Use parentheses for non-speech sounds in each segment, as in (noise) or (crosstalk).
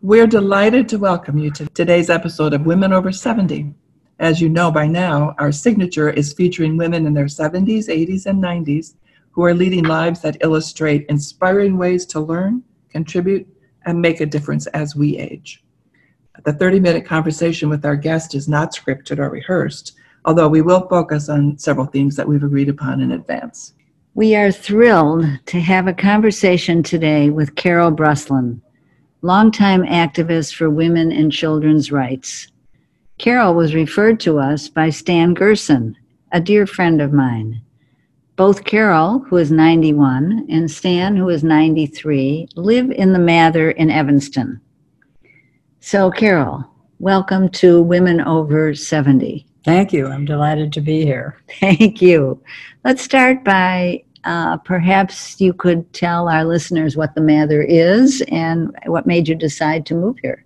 We're delighted to welcome you to today's episode of Women Over 70. As you know by now, our signature is featuring women in their 70s, 80s, and 90s who are leading lives that illustrate inspiring ways to learn, contribute, and make a difference as we age. The 30 minute conversation with our guest is not scripted or rehearsed, although we will focus on several themes that we've agreed upon in advance. We are thrilled to have a conversation today with Carol Bruslin longtime activist for women and children's rights. Carol was referred to us by Stan Gerson, a dear friend of mine. Both Carol, who is 91, and Stan, who is 93, live in the Mather in Evanston. So, Carol, welcome to Women Over 70. Thank you. I'm delighted to be here. Thank you. Let's start by uh, perhaps you could tell our listeners what the Mather is and what made you decide to move here.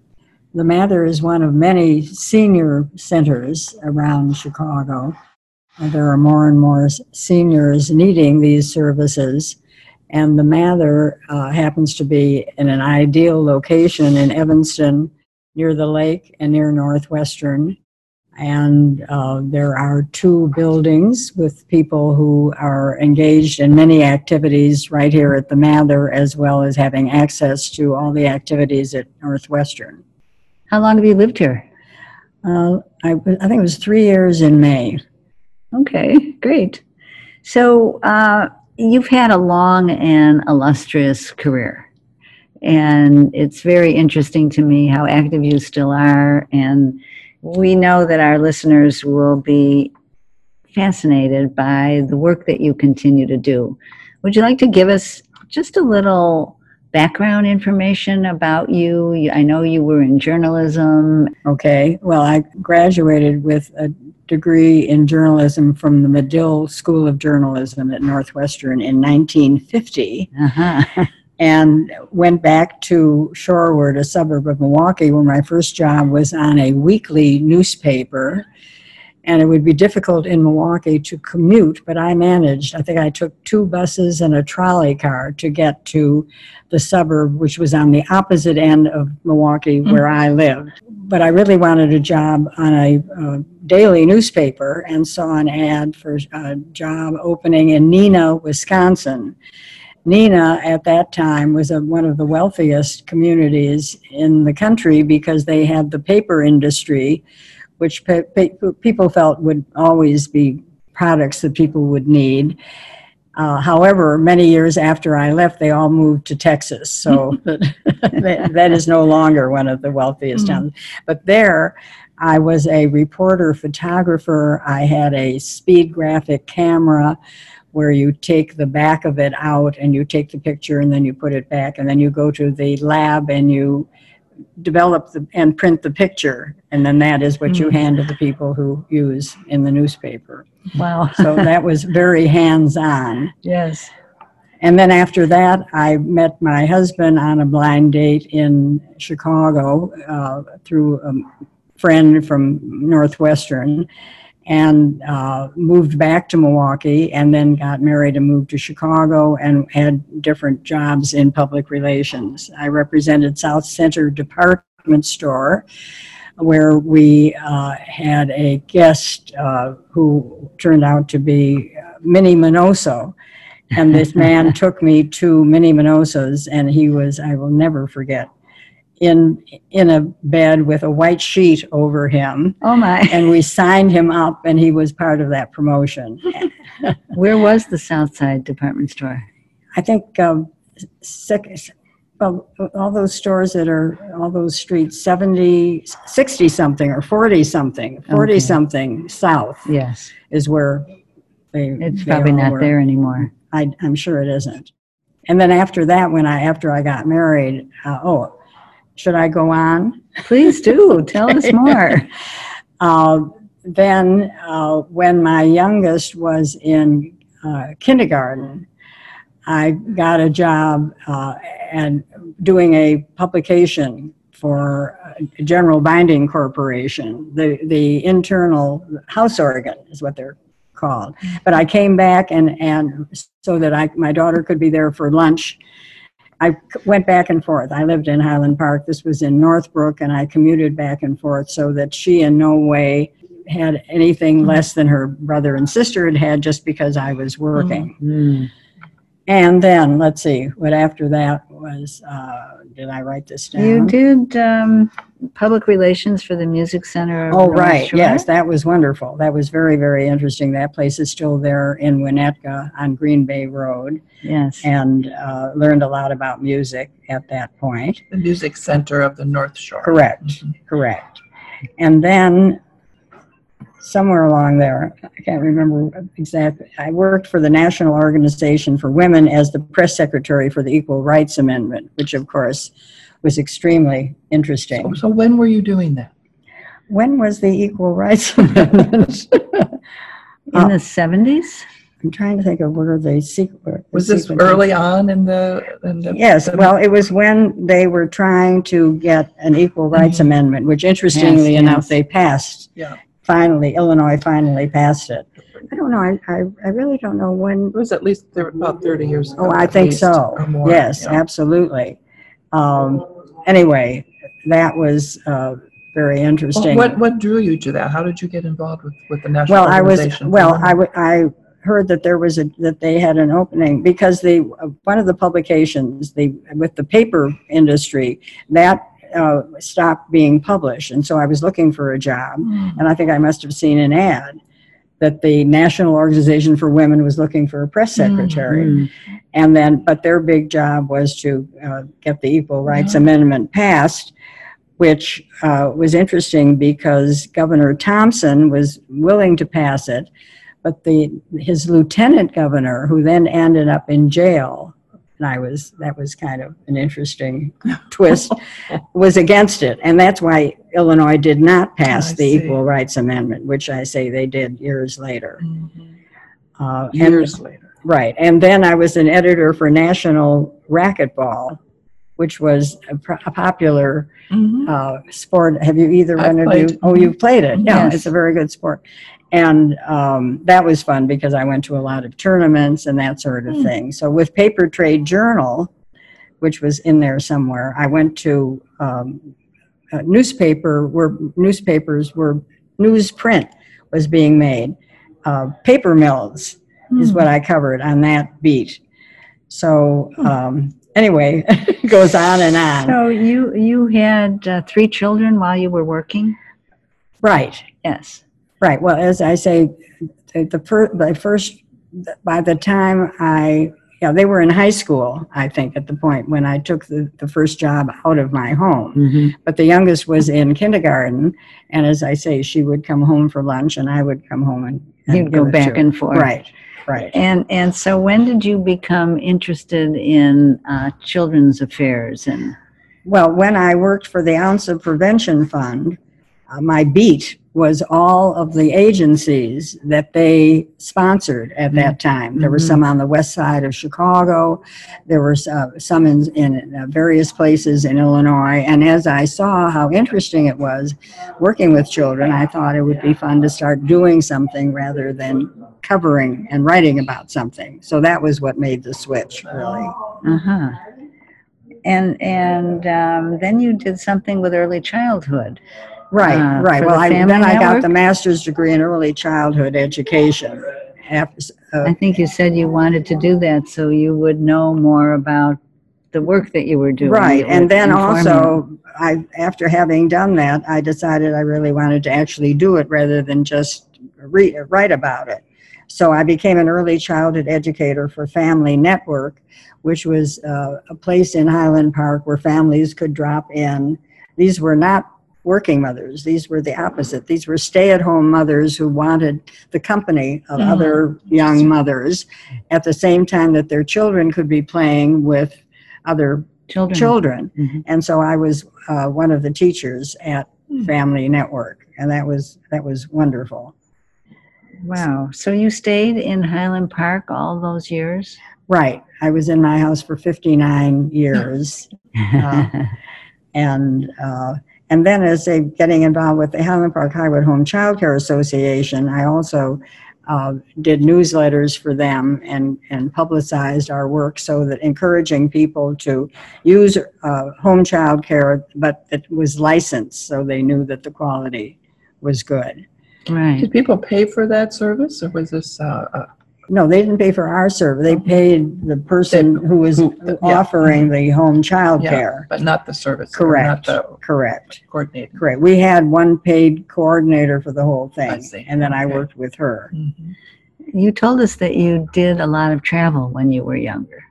The Mather is one of many senior centers around Chicago. There are more and more seniors needing these services, and the Mather uh, happens to be in an ideal location in Evanston, near the lake and near Northwestern and uh, there are two buildings with people who are engaged in many activities right here at the Mather, as well as having access to all the activities at Northwestern. How long have you lived here? Uh, I, I, think it was three years in May. Okay, great. So uh, you've had a long and illustrious career. And it's very interesting to me how active you still are and we know that our listeners will be fascinated by the work that you continue to do. Would you like to give us just a little background information about you? I know you were in journalism. Okay, well, I graduated with a degree in journalism from the Medill School of Journalism at Northwestern in 1950. Uh-huh. (laughs) and went back to Shorewood, a suburb of Milwaukee, where my first job was on a weekly newspaper. And it would be difficult in Milwaukee to commute, but I managed. I think I took two buses and a trolley car to get to the suburb, which was on the opposite end of Milwaukee mm-hmm. where I lived. But I really wanted a job on a, a daily newspaper and saw an ad for a job opening in Neenah, Wisconsin Neenah at that time was a, one of the wealthiest communities in the country because they had the paper industry, which pe- pe- people felt would always be products that people would need. Uh, however, many years after I left, they all moved to Texas, so (laughs) (laughs) that, that is no longer one of the wealthiest mm-hmm. towns. But there, I was a reporter photographer. I had a speed graphic camera where you take the back of it out and you take the picture and then you put it back and then you go to the lab and you develop the, and print the picture. And then that is what mm. you hand to the people who use in the newspaper. Wow. So (laughs) that was very hands-on. Yes. And then after that i met my husband on a blind date in chicago uh, through a friend from northwestern and uh, moved back to Milwaukee and then got married and moved to Chicago and had different jobs in public relations. I represented South Center Department Store where we uh, had a guest uh, who turned out to be Minnie Minoso. And this (laughs) man took me to Minnie Minoso's, and he was, I will never forget, in in a bed with a white sheet over him. Oh my! And we signed him up, and he was part of that promotion. (laughs) Where was the Southside department store? I think um, six, well, all those stores that are all those streets 70 60 something or 40 something 40 okay. something south yes is where they it's they probably not were. there anymore I, i'm sure it isn't and then after that when i after i got married uh, oh should I go on? Please do. Tell us (laughs) more. uh, then, uh, when my youngest was in uh, kindergarten, I got a job uh, and doing a publication for uh, General Binding Corporation, the the internal house organ is what they're called. But I came back and and so that I my daughter could be there for lunch. I went back and forth. I lived in Highland Park. This was in Northbrook, and I commuted back and forth so that she in no way had anything less than her brother and sister had had just because I was working. Mm. And then, let's see, what after that was, uh, did I write this down? You did um, public relations for the Music Center. of Oh, North right, Shore? yes, that was wonderful. That was very, very interesting. That place is still there in Winnetka on Green Bay Road Yes. and uh, learned a lot about music at that point. The music center of the North Shore. Correct, Mhm. correct. And then somewhere along there, I can't remember exactly, I worked for the National Organization for Women as the press secretary for the Equal Rights Amendment, which of course was extremely interesting. So, so when were you doing that? When was the Equal Rights (laughs) Amendment? In the 70s? I'm trying to think of where the sequence. Was this early on in the? In the Yes, well, it was when they were trying to get an equal rights Mhm. amendment, which interestingly Yes, enough, yes. they passed. Yeah. Finally, Illinois finally passed it. I don't know, I, I, I really don't know when, It was at least thir- about 30 years ago. oh, I at think least, so. Or more. Yes, yeah. absolutely. Um, anyway, that was, uh, very Well, interesting. What, what drew you to that? How did you get involved with, with the National Well, I was, Organization? for well, Women? I, w- I heard that there was a, that they had an opening because the, uh, one of the publications, the, with the paper industry, that, uh, stopped being published. And so I was looking for a job Mm. and I think I must have seen an ad that the National Organization for Women was looking for a press secretary. Mm. And then, but their big job was to uh, get the Equal Rights Yeah. Amendment passed, which uh, was interesting because Governor Thompson was willing to pass it, but the his lieutenant governor, who then ended up in jail, and I was that was kind of an interesting (laughs) twist, was against it, and that's why Illinois did not pass I the see. Equal Rights Amendment, which I say they did years later. Mhm. Uh, and- Years later. Right. And then I was an editor for National Racquetball, which was a, a popular Mhm. uh, sport. Have you either one of you? Oh, you've played it. Yeah, Yes. it's a very good sport. And um, that was fun because I went to a lot of tournaments and that sort of Hmm. thing. So with Paper Trade Journal, which was in there somewhere, I went to um, a newspaper where newspapers were newsprint was being made. Uh, paper mills is Hmm. what I covered on that beat. So um, anyway, it (laughs) goes on and on. So you, you had uh, three children while you were working? Right, Yes. Right. Well, as I say, the, the, fir- the first, by the time I, yeah, they were in high school, I think, at the point when I took the, the first job out of my home. Mm-hmm. But the youngest was in kindergarten, and as I say, she would come home for lunch, and I would come home and, and You'd go back and forth. Right, right. And, and so when did you become interested in uh, children's affairs and, Well, when I worked for the Ounce of Prevention Fund, uh, my beat was all of the agencies that they sponsored at that time. There were Mhm. some on the west side of Chicago. There were uh, some in, in uh, various places in Illinois. And as I saw how interesting it was working with children, I thought it would be fun to start doing something rather than covering and writing about something. So that was what made the switch, really. uh-huh. And, and um, then you did something with early childhood. Right, uh, right. for Well, the I, Family then I got Network? the master's degree in early childhood education. After, uh, I think you said you wanted to do that so you would know more about the work that you were doing. right, and then inform also, I after having done that, I decided I really wanted to actually do it rather than just re- write about it. So I became an early childhood educator for Family Network, which was uh, a place in Highland Park where families could drop in. These were not working mothers. These were the opposite. These were stay-at-home mothers who wanted the company of Mhm. other young mothers at the same time that their children could be playing with other Children. children. Mhm. And so I was uh, one of the teachers at family network, and that was that was wonderful. Wow. So you stayed in Highland Park all those years? Right. I was in my house for 59 years. (laughs) Uh, and uh, and then as they getting involved with the Highland Park Highwood Home Child Care Association, I also uh, did newsletters for them and, and publicized our work so that encouraging people to use uh, home child care, but it was licensed so they knew that the quality was good. right. Did people pay for that service, or was this, uh, uh, No, they didn't pay for our service. They paid the person who was Who- yeah. offering the home child Yeah. care. but not the service? or Correct. Not the Correct. coordinator? Correct. We had one paid coordinator for the whole I thing. see. And then I Okay. worked with her. Mhm. You told us that you did a lot of travel when you were younger.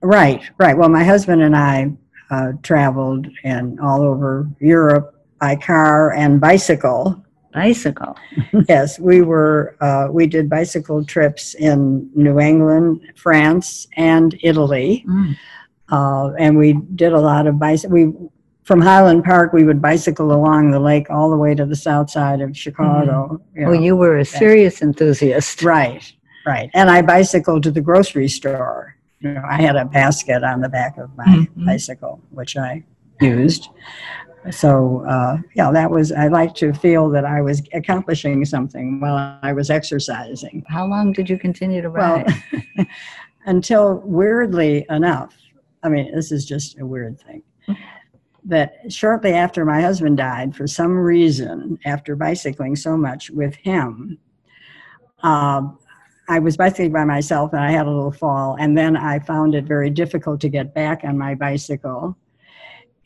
Right, right. Well, my husband and I uh, traveled and all over Europe by car and bicycle. Bicycle. (laughs) yes, we were, uh, we did bicycle trips in New England, France, and Italy. Mm. Uh, and we did a lot of bicycle. We from Highland Park, we would bicycle along the lake all the way to the south side of Chicago. you Well, you were a serious enthusiast. Right, right. And I bicycled to the grocery store. You know, I had a basket on the back of my Mhm. bicycle, which I used. So, uh, yeah, that was, I like to feel that I was accomplishing something while I was exercising. How long did you continue to Well, ride? (laughs) until weirdly enough, I mean, this is just a weird thing, that shortly after my husband died, for some reason, after bicycling so much with him, um, I was bicycling by myself and I had a little fall, and then I found it very difficult to get back on my bicycle.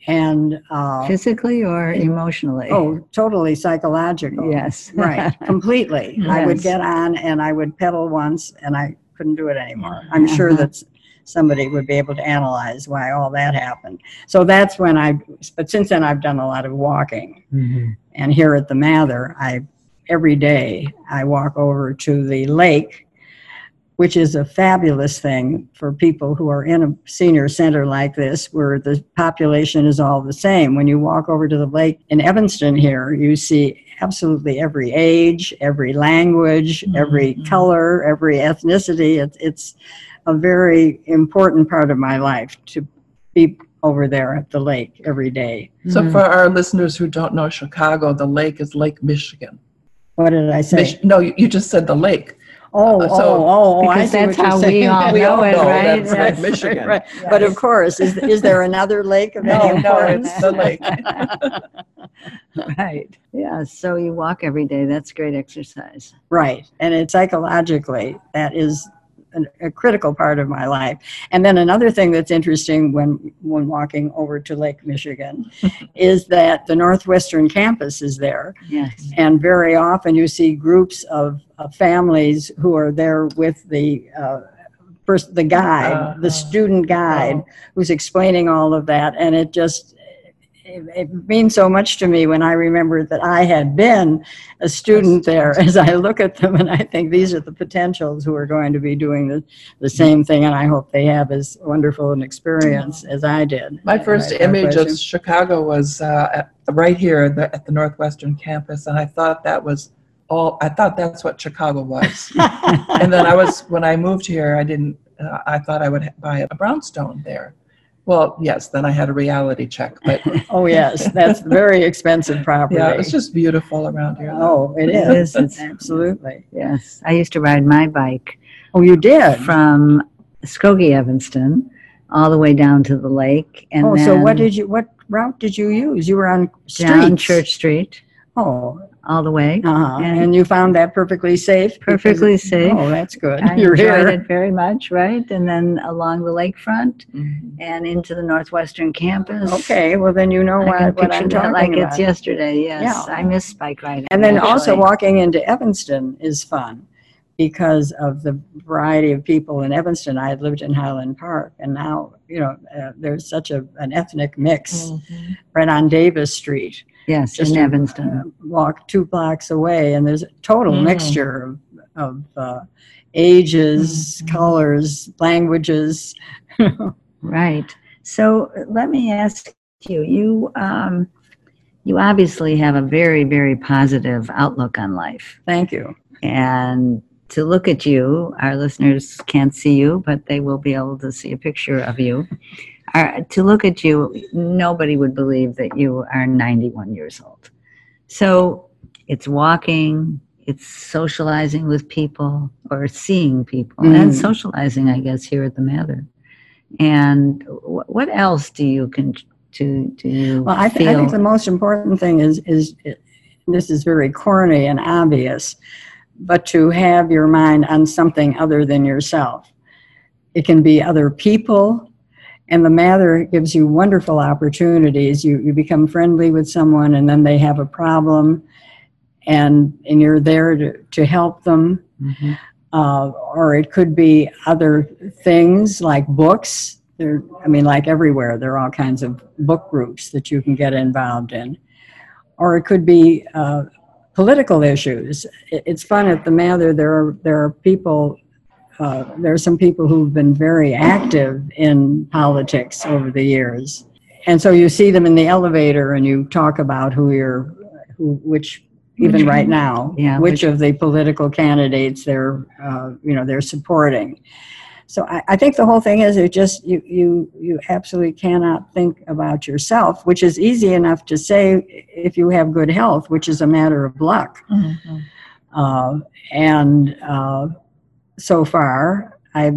And, uh, Physically or emotionally? oh, totally psychological. yes. Right, (laughs) completely. I would get on and I would pedal once and I couldn't do it anymore. I'm sure Uh-huh. that somebody would be able to analyze why all that happened. So that's when I, but since then I've done a lot of walking. Mhm. And here at the Mather, I, every day I walk over to the lake, which is a fabulous thing for people who are in a senior center like this, where the population is all the same. When you walk over to the lake in Evanston here, you see absolutely every age, every language, every Mhm. color, every ethnicity. It's, it's a very important part of my life to be over there at the lake every day. So Mhm. for our listeners who don't know Chicago, the lake is Lake Michigan. What did I say? Mich- No, you you just said the lake. Oh, Uh, oh, so- oh, oh, I Because see that's what you're how we saying. all (laughs) We know it, right? that's Lake Michigan. Right. (laughs) But of course, is, is there another lake of any No, no, importance? it's the lake. (laughs) right. Yeah. So you walk every day. That's great exercise. Right, and it psychologically, that is an, a critical part of my life. And then another thing that's interesting when when walking over to Lake Michigan (laughs) is that the Northwestern campus is there, Yes. and very often you see groups of, of families who are there with the uh, first the guide, Uh-huh. the student guide, Oh. who's explaining all of that, and it just it, it means so much to me when I remember that I had been a student there. (laughs) As I look at them, and I think these are the potentials who are going to be doing the, the same thing, and I hope they have as wonderful an experience as I did. My first image of Chicago was uh, at, right here at the, at the Northwestern campus, and I thought that was all. I thought that's what Chicago was. (laughs) and then I was when I moved here, I didn't. Uh, I thought I would buy a brownstone there. Well, yes. Then I had a reality check, but (laughs) oh yes, that's very expensive property. yeah, it's just beautiful around here. oh, it It is. is. It's- (laughs) Absolutely. Yes. I used to ride my bike Oh, you did. from Skokie, Evanston, all the way down to the lake, and oh, then so what did you? What route did you use? You were on down. Church Street Oh, all the way. uh-huh. And- and, you found that perfectly safe. Perfectly it- safe. Oh, that's good. I You're enjoyed here. it very much, right? And then along the lakefront Mhm. and into the Northwestern campus. Okay, well then you know I what, what I'm talking like about. it's yesterday. Yes, Yeah. I miss bike riding. And then also walking into Evanston is fun because of the variety of people in Evanston. I had lived in Highland Park, and now you know uh, there's such a an ethnic mix Mhm. right on Davis Street. Yes, just in a- Evanston. Uh, walk two blocks away, and there's a total Mhm. mixture of, of uh, ages, Mhm. colors, languages. (laughs) Right. So let me ask you. You um, you obviously have a very, very positive outlook on life. Thank you. And to look at you, our listeners can't see you, but they will be able to see a picture of you. Our, to look at you, nobody would believe that you are 91 years old. So it's walking, it's socializing with people or seeing people and Mm. socializing, I guess, here at the Mather. And wh- what else do you can do? Do you Well, I, th-? I think the most important thing is is this is very corny and obvious, but to have your mind on something other than yourself. It can be other people, and the Mather gives you wonderful opportunities. You you become friendly with someone, and then they have a problem, and and you're there to to help them. Mhm. uh, or it could be other things like books. There, I mean, like everywhere, there are all kinds of book groups that you can get involved in, or it could be uh, political issues. It's fun at the Mather. There are there are people. Uh, there are some people who've been very active in politics over the years, and so you see them in the elevator, and you talk about who you're, who, which even Which right now, Yeah, which which- of the political candidates they're, uh, you know, they're supporting. So I, I think the whole thing is it just you you you absolutely cannot think about yourself, which is easy enough to say if you have good health, which is a matter of luck. Mhm. Uh, and uh, so far, I,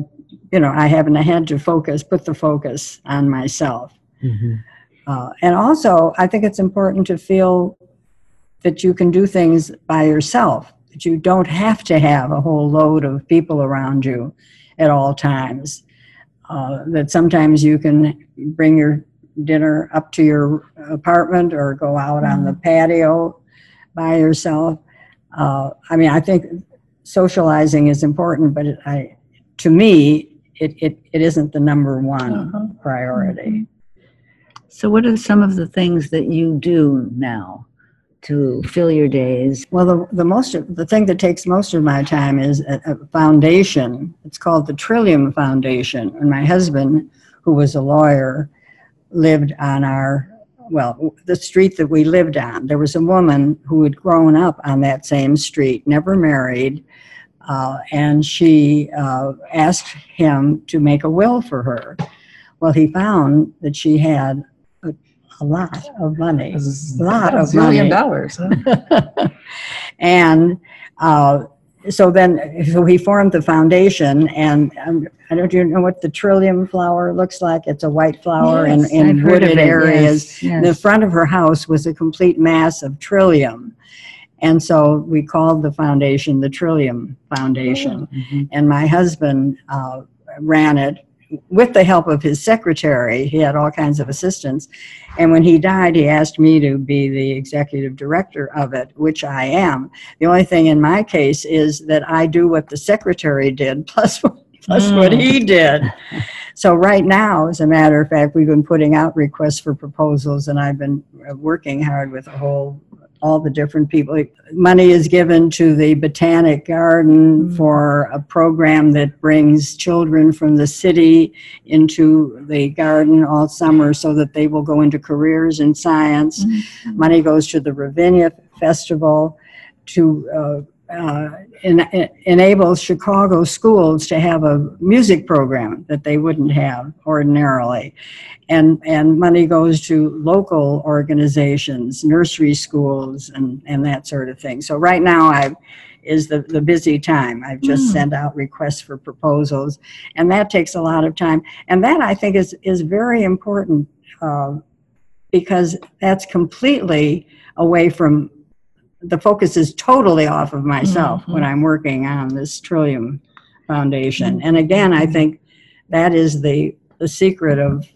you know, I haven't had to focus, put the focus on myself. Mhm. Uh, and also, I think it's important to feel that you can do things by yourself, that you don't have to have a whole load of people around you at all times. Uh, that sometimes you can bring your dinner up to your apartment or go out on the patio by yourself. Uh, I mean, I think socializing is important, but it, I, to me, it, it, it isn't the number one Uh-huh. priority. So, what are some of the things that you do now to fill your days? Well, the, the most of, the thing that takes most of my time is a, a foundation. It's called the Trillium Foundation. And my husband, who was a lawyer, lived on our well, the street that we lived on. There was a woman who had grown up on that same street, never married, uh, and she uh, asked him to make a will for her. Well, he found that she had a, a lot of money. Is Lot a of zillion money. dollars. Huh? (laughs) and uh, so then so he formed the foundation and um, i don't you know what the trillium flower looks like? It's a white flower Yes, in, in heard of wooded it, areas. yes, the front of her house was a complete mass of trillium. And so we called the foundation the trillium foundation. Mhm. and my husband uh, ran it with the help of his secretary. He had all kinds of assistants. And when he died, he asked me to be the executive director of it, which I am. The only thing in my case is that I do what the secretary did (laughs) plus, plus what he mm. did. So right now, as a matter of fact, we've been putting out requests for proposals and I've been working hard with a whole all the different people. Money is given to the Botanic Garden Mm. for a program that brings children from the city into the garden all summer so that they will go into careers in science. Mm-hmm. Money goes to the Ravinia Festival to uh, uh, en- en- enable Chicago schools to have a music program that they wouldn't have ordinarily. And, and money goes to local organizations, nursery schools, and, and that sort of thing. So right now, I is the, the busy time. I've just Mm. sent out requests for proposals, and that takes a lot of time. And that I think is is very important uh, because that's completely away from the focus is totally off of myself when Mhm. I'm working on this Trillium Foundation. And again, I think that is the the secret of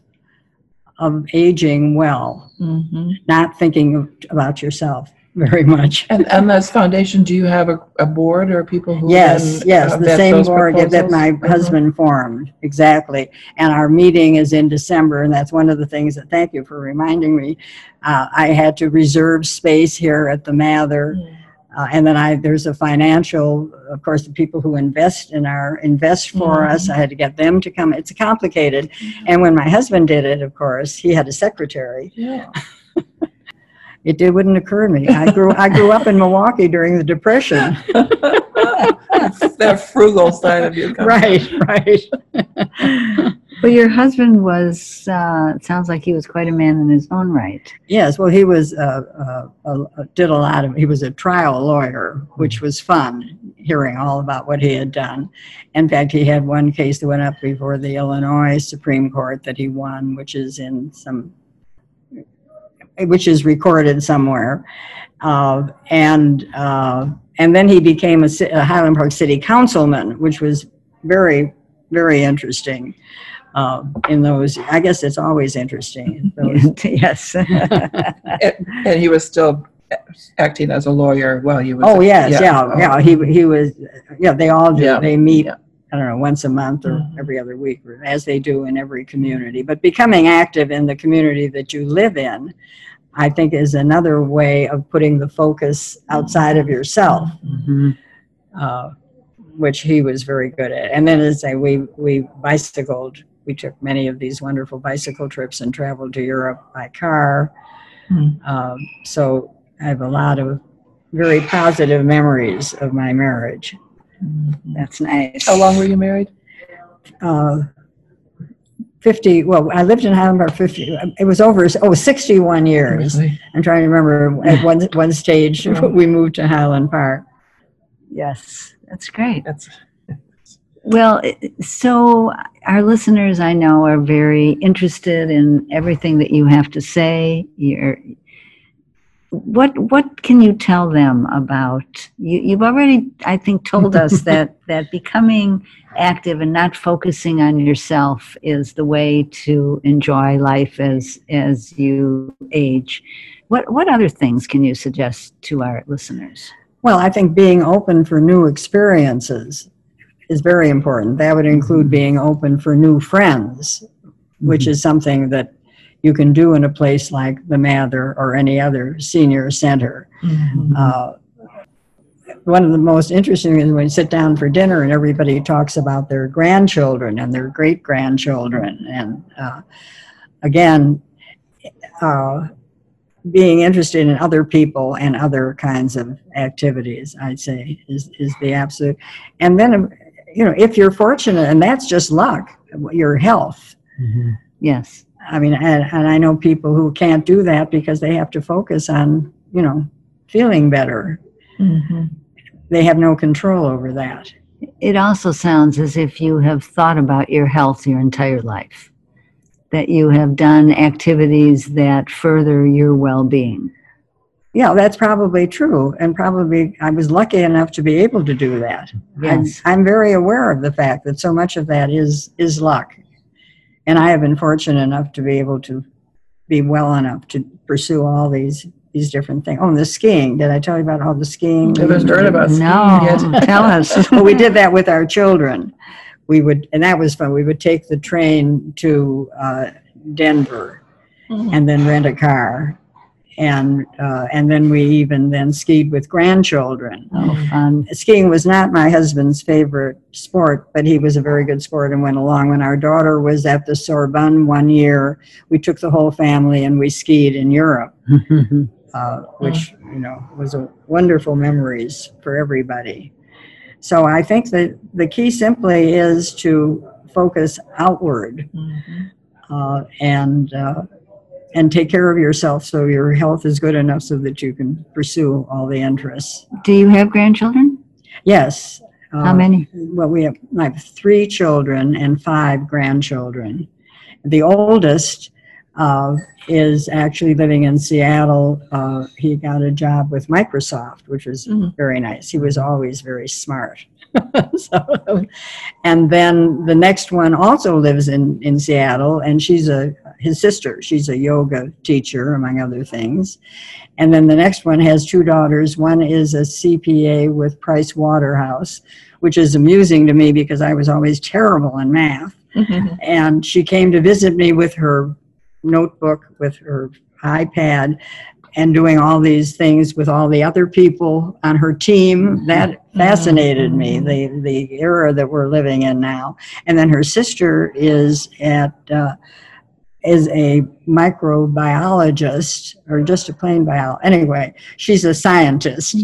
of aging well, Mhm. not thinking about yourself very much. (laughs) And, and this foundation, do you have a, a board or people who? Yes, then, yes, uh, the vet same those board that proposals? my Mhm. husband formed, exactly. And our meeting is in December, and that's one of the things that, thank you for reminding me. Uh, I had to reserve space here at the Mather. Mm. Uh, and then I, there's a financial, of course, the people who invest in our, invest for Mhm. us, I had to get them to come. It's complicated. And when my husband did it, of course, he had a secretary. Yeah. It did, wouldn't occur to me. I grew I grew up in Milwaukee during the Depression. (laughs) that frugal side of you. right, right. But your husband was, uh, it sounds like he was quite a man in his own right. Yes, well, he was uh, uh, uh, did a lot of. He was a trial lawyer, which was fun hearing all about what he had done. In fact, he had one case that went up before the Illinois Supreme Court that he won, which is in some, which is recorded somewhere, uh, and uh, and then he became a, a Highland Park City Councilman, which was very very interesting. Uh, in those, I guess it's always interesting. in those (laughs) yes. (laughs) And, and he was still acting as a lawyer while he was. Oh yes, yeah, oh. yeah. He he was, yeah. They all do. Yeah, They meet. yeah. I don't know, once a month or Mhm. every other week, as they do in every community. But becoming active in the community that you live in, I think, is another way of putting the focus outside of yourself, Mhm. uh, which he was very good at. And then, as I say, we we bicycled. We took many of these wonderful bicycle trips and traveled to Europe by car. Hmm. Um, so I have a lot of very positive memories of my marriage. Mhm. That's nice. How long were you married? Uh, 50, well, I lived in Highland Park 50, it was over, oh, 61 years. Really? I'm trying to remember at one, one stage oh. we moved to Highland Park. Yes, that's great. That's Well, so our listeners, I know, are very interested in everything that you have to say. You're, what what can you tell them about? You, you've already, I think, told us (laughs) that that becoming active and not focusing on yourself is the way to enjoy life as as you age. What what other things can you suggest to our listeners? Well, I think being open for new experiences is very important. That would include mm-hmm. being open for new friends, which mm-hmm. is something that you can do in a place like the Mather or any other senior center. Mhm. Uh, one of the most interesting is when you sit down for dinner and everybody talks about their grandchildren and their great grandchildren. And uh, again, uh, being interested in other people and other kinds of activities, I'd say, is, is the absolute. And then, you know, if you're fortunate, and that's just luck, your health. Yes. I mean, and, and I know people who can't do that because they have to focus on, you know, feeling better. Mhm. They have no control over that. It also sounds as if you have thought about your health your entire life, that you have done activities that further your well being. Yeah, that's probably true. And probably I was lucky enough to be able to do that. Yes. I'm, I'm very aware of the fact that so much of that is, is luck. And I have been fortunate enough to be able to be well enough to pursue all these these different things. Oh, and the skiing. Did I tell you about all the skiing? I haven't heard about skiing No, yet. (laughs) tell us. (laughs) well, we did that with our children. We would, and that was fun. We would take the train to uh, Denver Mhm. and then rent a car, and uh, and then we even then skied with grandchildren. Oh, fun. Skiing was not my husband's favorite sport, but he was a very good sport and went along. When our daughter was at the Sorbonne one year, we took the whole family and we skied in Europe (laughs) uh, which you know was a wonderful memories for everybody. So I think that the key simply is to focus outward Mhm. uh, and uh, and take care of yourself so your health is good enough so that you can pursue all the interests. Do you have grandchildren? Yes. How uh, many? Well, we have, I have three children and five grandchildren. The oldest uh, is actually living in Seattle. Uh, he got a job with Microsoft, which was Mhm. very nice. He was always very smart. (laughs) so, and then the next one also lives in, in Seattle, and she's a his sister. She's a yoga teacher, among other things. And then the next one has two daughters. One is a CPA with Price Waterhouse, which is amusing to me because I was always terrible in math. Mhm. And she came to visit me with her notebook, with her iPad, and doing all these things with all the other people on her team. That fascinated me, the, the era that we're living in now. And then her sister is at uh, is a microbiologist or just a plain bio. Anyway, she's a scientist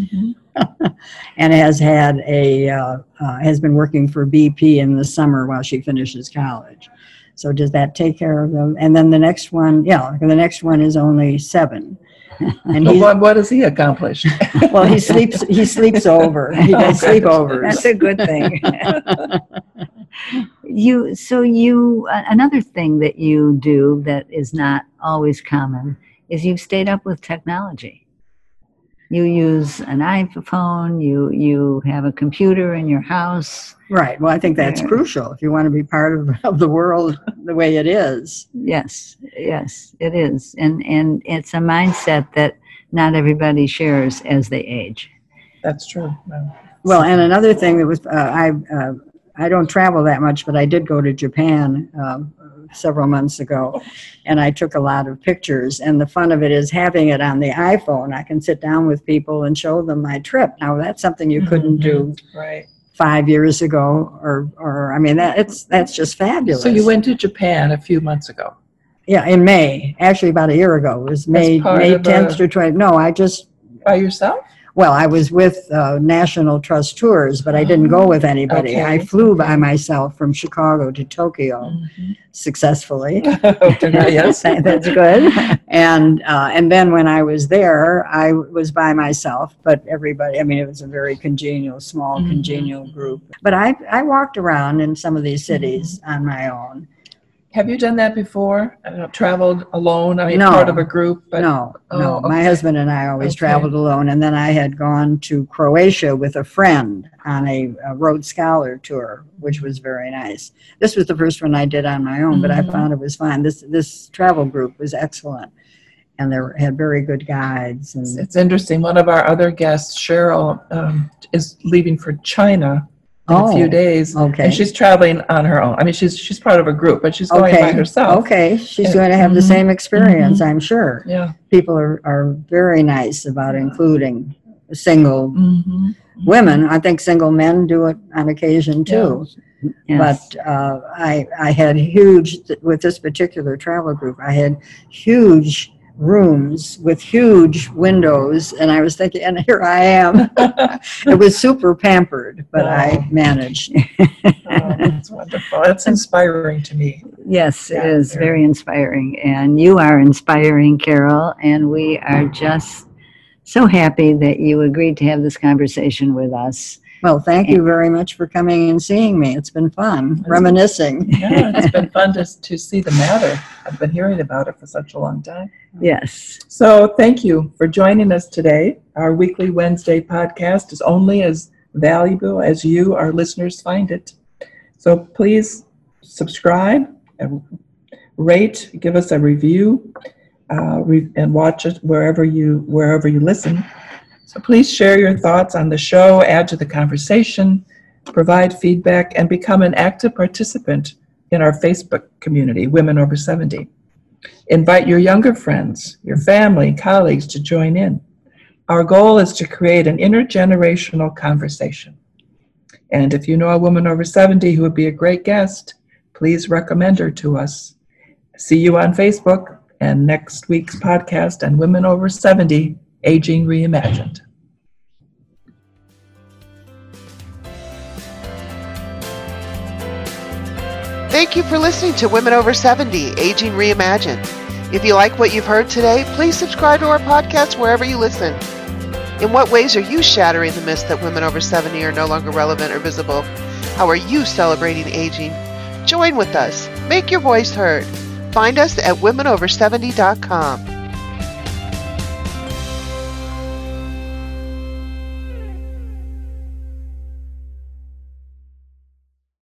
(laughs) and has had a uh, uh, has been working for BP in the summer while she finishes college. So does that take care of them? And then the next one, yeah, the next one is only seven. And But he's, what, what has he accomplished? (laughs) well, he sleeps he sleeps over. He does Okay. sleepovers. That's a good thing. (laughs) you so you a- another thing that you do that is not always common is you've stayed up with technology. You use an iPhone. You you have a computer in your house. Right. Well, I think that's Yeah. crucial if you want to be part of, (laughs) of the world the way it is. Yes, yes, it is, and and it's a mindset that not everybody shares as they age. That's true. Well, Well, and another thing that was, uh, I, uh, I don't travel that much, but I did go to Japan um, several months ago, and I took a lot of pictures. And the fun of it is having it on the iPhone. I can sit down with people and show them my trip. Now that's something you couldn't do Right. five years ago, or, or I mean, that it's that's just fabulous. So you went to Japan a few months ago. Yeah, in May. Actually, about a year ago. It was May May 10th to 20. No, I just By yourself? Well, I was with uh, National Trust Tours, but I didn't go with anybody. I flew by myself from Chicago to Tokyo successfully. (laughs) (laughs) Yes. That's good. And uh, and then when I was there, I was by myself, but everybody, I mean, it was a very congenial, small, Mhm. congenial group. But I, I walked around in some of these cities on my own. Have you done that before? Uh, traveled alone? I mean, No. part of a group? But no, no. Oh, My okay. husband and I always Okay. traveled alone. And then I had gone to Croatia with a friend on a, a Road Scholar tour, which was very nice. This was the first one I did on my own, but I Mhm. found it was fine. This this travel group was excellent, and they were- had very good guides. It's, And it's interesting. One of our other guests, Cheryl, um, is leaving for China in a few Oh, days. okay. And she's traveling on her own. I mean, she's she's part of a group, but she's going by okay, herself. okay. She's going to have the Mhm. same experience, I'm sure. Yeah. People are, are very nice about including single hmm women. I think single men do it on occasion too. Yes. But uh, I, I had huge, with this particular travel group, I had huge rooms with huge windows, and I was thinking, and here I am. (laughs) it was super pampered, but Wow. I managed. Oh, that's wonderful. That's inspiring to me. Yes, it Yeah, is very- very inspiring. And you are inspiring, Carol. And we are just so happy that you agreed to have this conversation with us. Well, thank you very much for coming and seeing me. It's been fun, reminiscing. (laughs) Yeah, it's been (laughs) fun to, to see the Mather. I've been hearing about it for such a long time. Yes. So thank you for joining us today. Our weekly Wednesday podcast is only as valuable as you, our listeners, find it. So please subscribe, and rate, give us a review, uh, re- and watch it wherever you wherever you listen. So please share your thoughts on the show, add to the conversation, provide feedback, and become an active participant in our Facebook community, Women Over 70. Invite your younger friends, your family, colleagues to join in. Our goal is to create an intergenerational conversation. And if you know a woman over 70 who would be a great guest, please recommend her to us. See you on Facebook and next week's podcast on Women Over 70 Aging Reimagined. Thank you for listening to Women Over 70 Aging Reimagined. If you like what you've heard today, please subscribe to our podcast wherever you listen. In what ways are you shattering the myth that women over 70 are no longer relevant or visible? How are you celebrating aging? Join with us. Make your voice heard. Find us at womenover70.com.